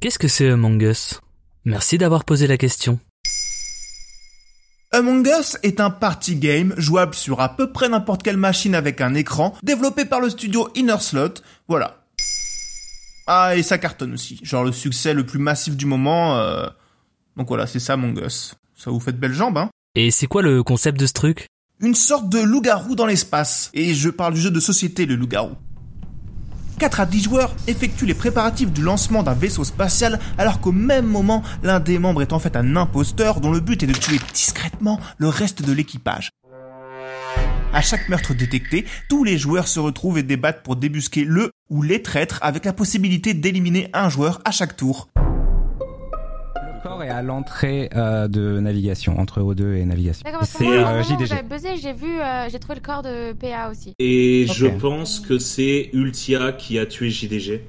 Qu'est-ce que c'est Among Us? Merci d'avoir posé la question. Among Us est un party game jouable sur à peu près n'importe quelle machine avec un écran, développé par le studio Inner Slot, voilà. Ah, et ça cartonne aussi, genre le succès le plus massif du moment, euh... donc voilà, c'est ça Among Us. Ça vous fait de belles jambes, hein Et c'est quoi le concept de ce truc? Une sorte de loup-garou dans l'espace, et je parle du jeu de société, le loup-garou. 4 à 10 joueurs effectuent les préparatifs du lancement d'un vaisseau spatial alors qu'au même moment, l'un des membres est en fait un imposteur dont le but est de tuer discrètement le reste de l'équipage. À chaque meurtre détecté, tous les joueurs se retrouvent et débattent pour débusquer le ou les traîtres avec la possibilité d'éliminer un joueur à chaque tour. Est à l'entrée euh, de navigation, entre O2 et navigation. C'est euh, j'avais buzzé, j'ai vu, euh, j'ai trouvé le corps de PA aussi. Et je pense que c'est Ultia qui a tué JDG.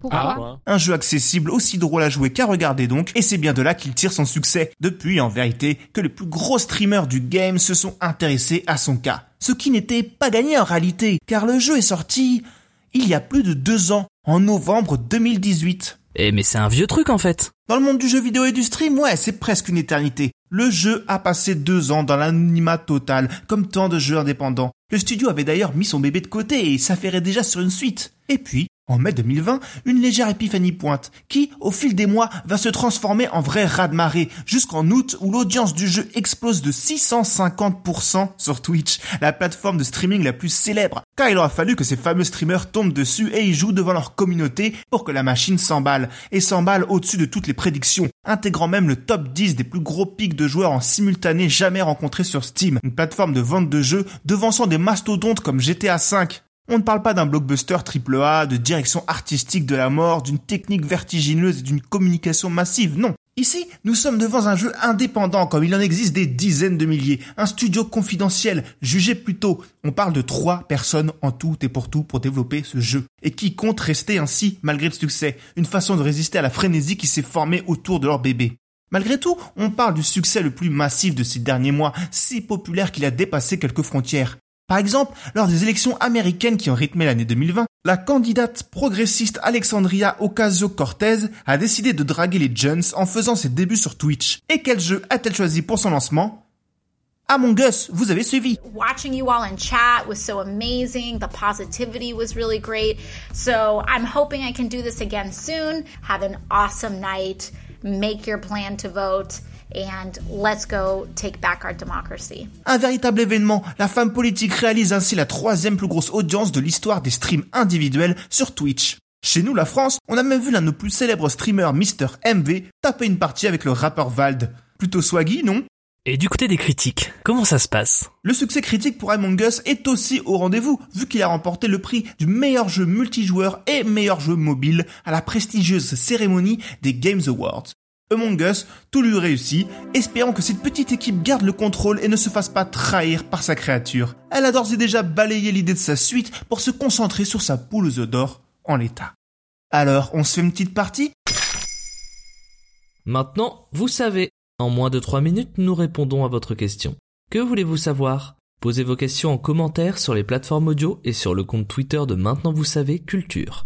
Pourquoi Un jeu accessible aussi drôle à jouer qu'à regarder donc, et c'est bien de là qu'il tire son succès. Depuis, en vérité, que les plus gros streamers du game se sont intéressés à son cas. Ce qui n'était pas gagné en réalité, car le jeu est sorti il y a plus de deux ans, en novembre 2018. Eh mais c'est un vieux truc en fait. Dans le monde du jeu vidéo et du stream, ouais, c'est presque une éternité. Le jeu a passé deux ans dans l'anonymat total, comme tant de jeux indépendants. Le studio avait d'ailleurs mis son bébé de côté et s'affairait déjà sur une suite. Et puis, en mai 2020, une légère épiphanie pointe, qui, au fil des mois, va se transformer en vrai raz-de-marée, jusqu'en août où l'audience du jeu explose de 650% sur Twitch, la plateforme de streaming la plus célèbre, car il aura fallu que ces fameux streamers tombent dessus et y jouent devant leur communauté pour que la machine s'emballe, et s'emballe au-dessus de toutes les prédictions, intégrant même le top 10 des plus gros pics de joueurs en simultané jamais rencontrés sur Steam, une plateforme de vente de jeux devançant des mastodontes comme GTA V. On ne parle pas d'un blockbuster AAA, de direction artistique de la mort, d'une technique vertigineuse et d'une communication massive, non. Ici, nous sommes devant un jeu indépendant comme il en existe des dizaines de milliers, un studio confidentiel, jugé plutôt. On parle de trois personnes en tout et pour tout pour développer ce jeu. Et qui comptent rester ainsi malgré le succès, une façon de résister à la frénésie qui s'est formée autour de leur bébé. Malgré tout, on parle du succès le plus massif de ces derniers mois, si populaire qu'il a dépassé quelques frontières. Par exemple, lors des élections américaines qui ont rythmé l'année 2020, la candidate progressiste Alexandria Ocasio-Cortez a décidé de draguer les jeunes en faisant ses débuts sur Twitch. Et quel jeu a-t-elle choisi pour son lancement? Among Us, vous avez suivi. watching you all in chat was so amazing. The positivity was really great. So I'm hoping I can do this again soon. Have an awesome night. Make your plan to vote. And let's go take back our democracy. Un véritable événement, la femme politique réalise ainsi la troisième plus grosse audience de l'histoire des streams individuels sur Twitch. Chez nous, la France, on a même vu l'un de nos plus célèbres streamers, Mr. MV, taper une partie avec le rappeur Vald. Plutôt swaggy, non? Et du côté des critiques, comment ça se passe? Le succès critique pour Among Us est aussi au rendez-vous, vu qu'il a remporté le prix du meilleur jeu multijoueur et meilleur jeu mobile à la prestigieuse cérémonie des Games Awards. Among Us, tout lui réussit, espérant que cette petite équipe garde le contrôle et ne se fasse pas trahir par sa créature. Elle a d'ores et déjà balayé l'idée de sa suite pour se concentrer sur sa poule aux œufs d'or en l'état. Alors, on se fait une petite partie? Maintenant, vous savez. En moins de 3 minutes, nous répondons à votre question. Que voulez-vous savoir? Posez vos questions en commentaire sur les plateformes audio et sur le compte Twitter de Maintenant Vous Savez Culture.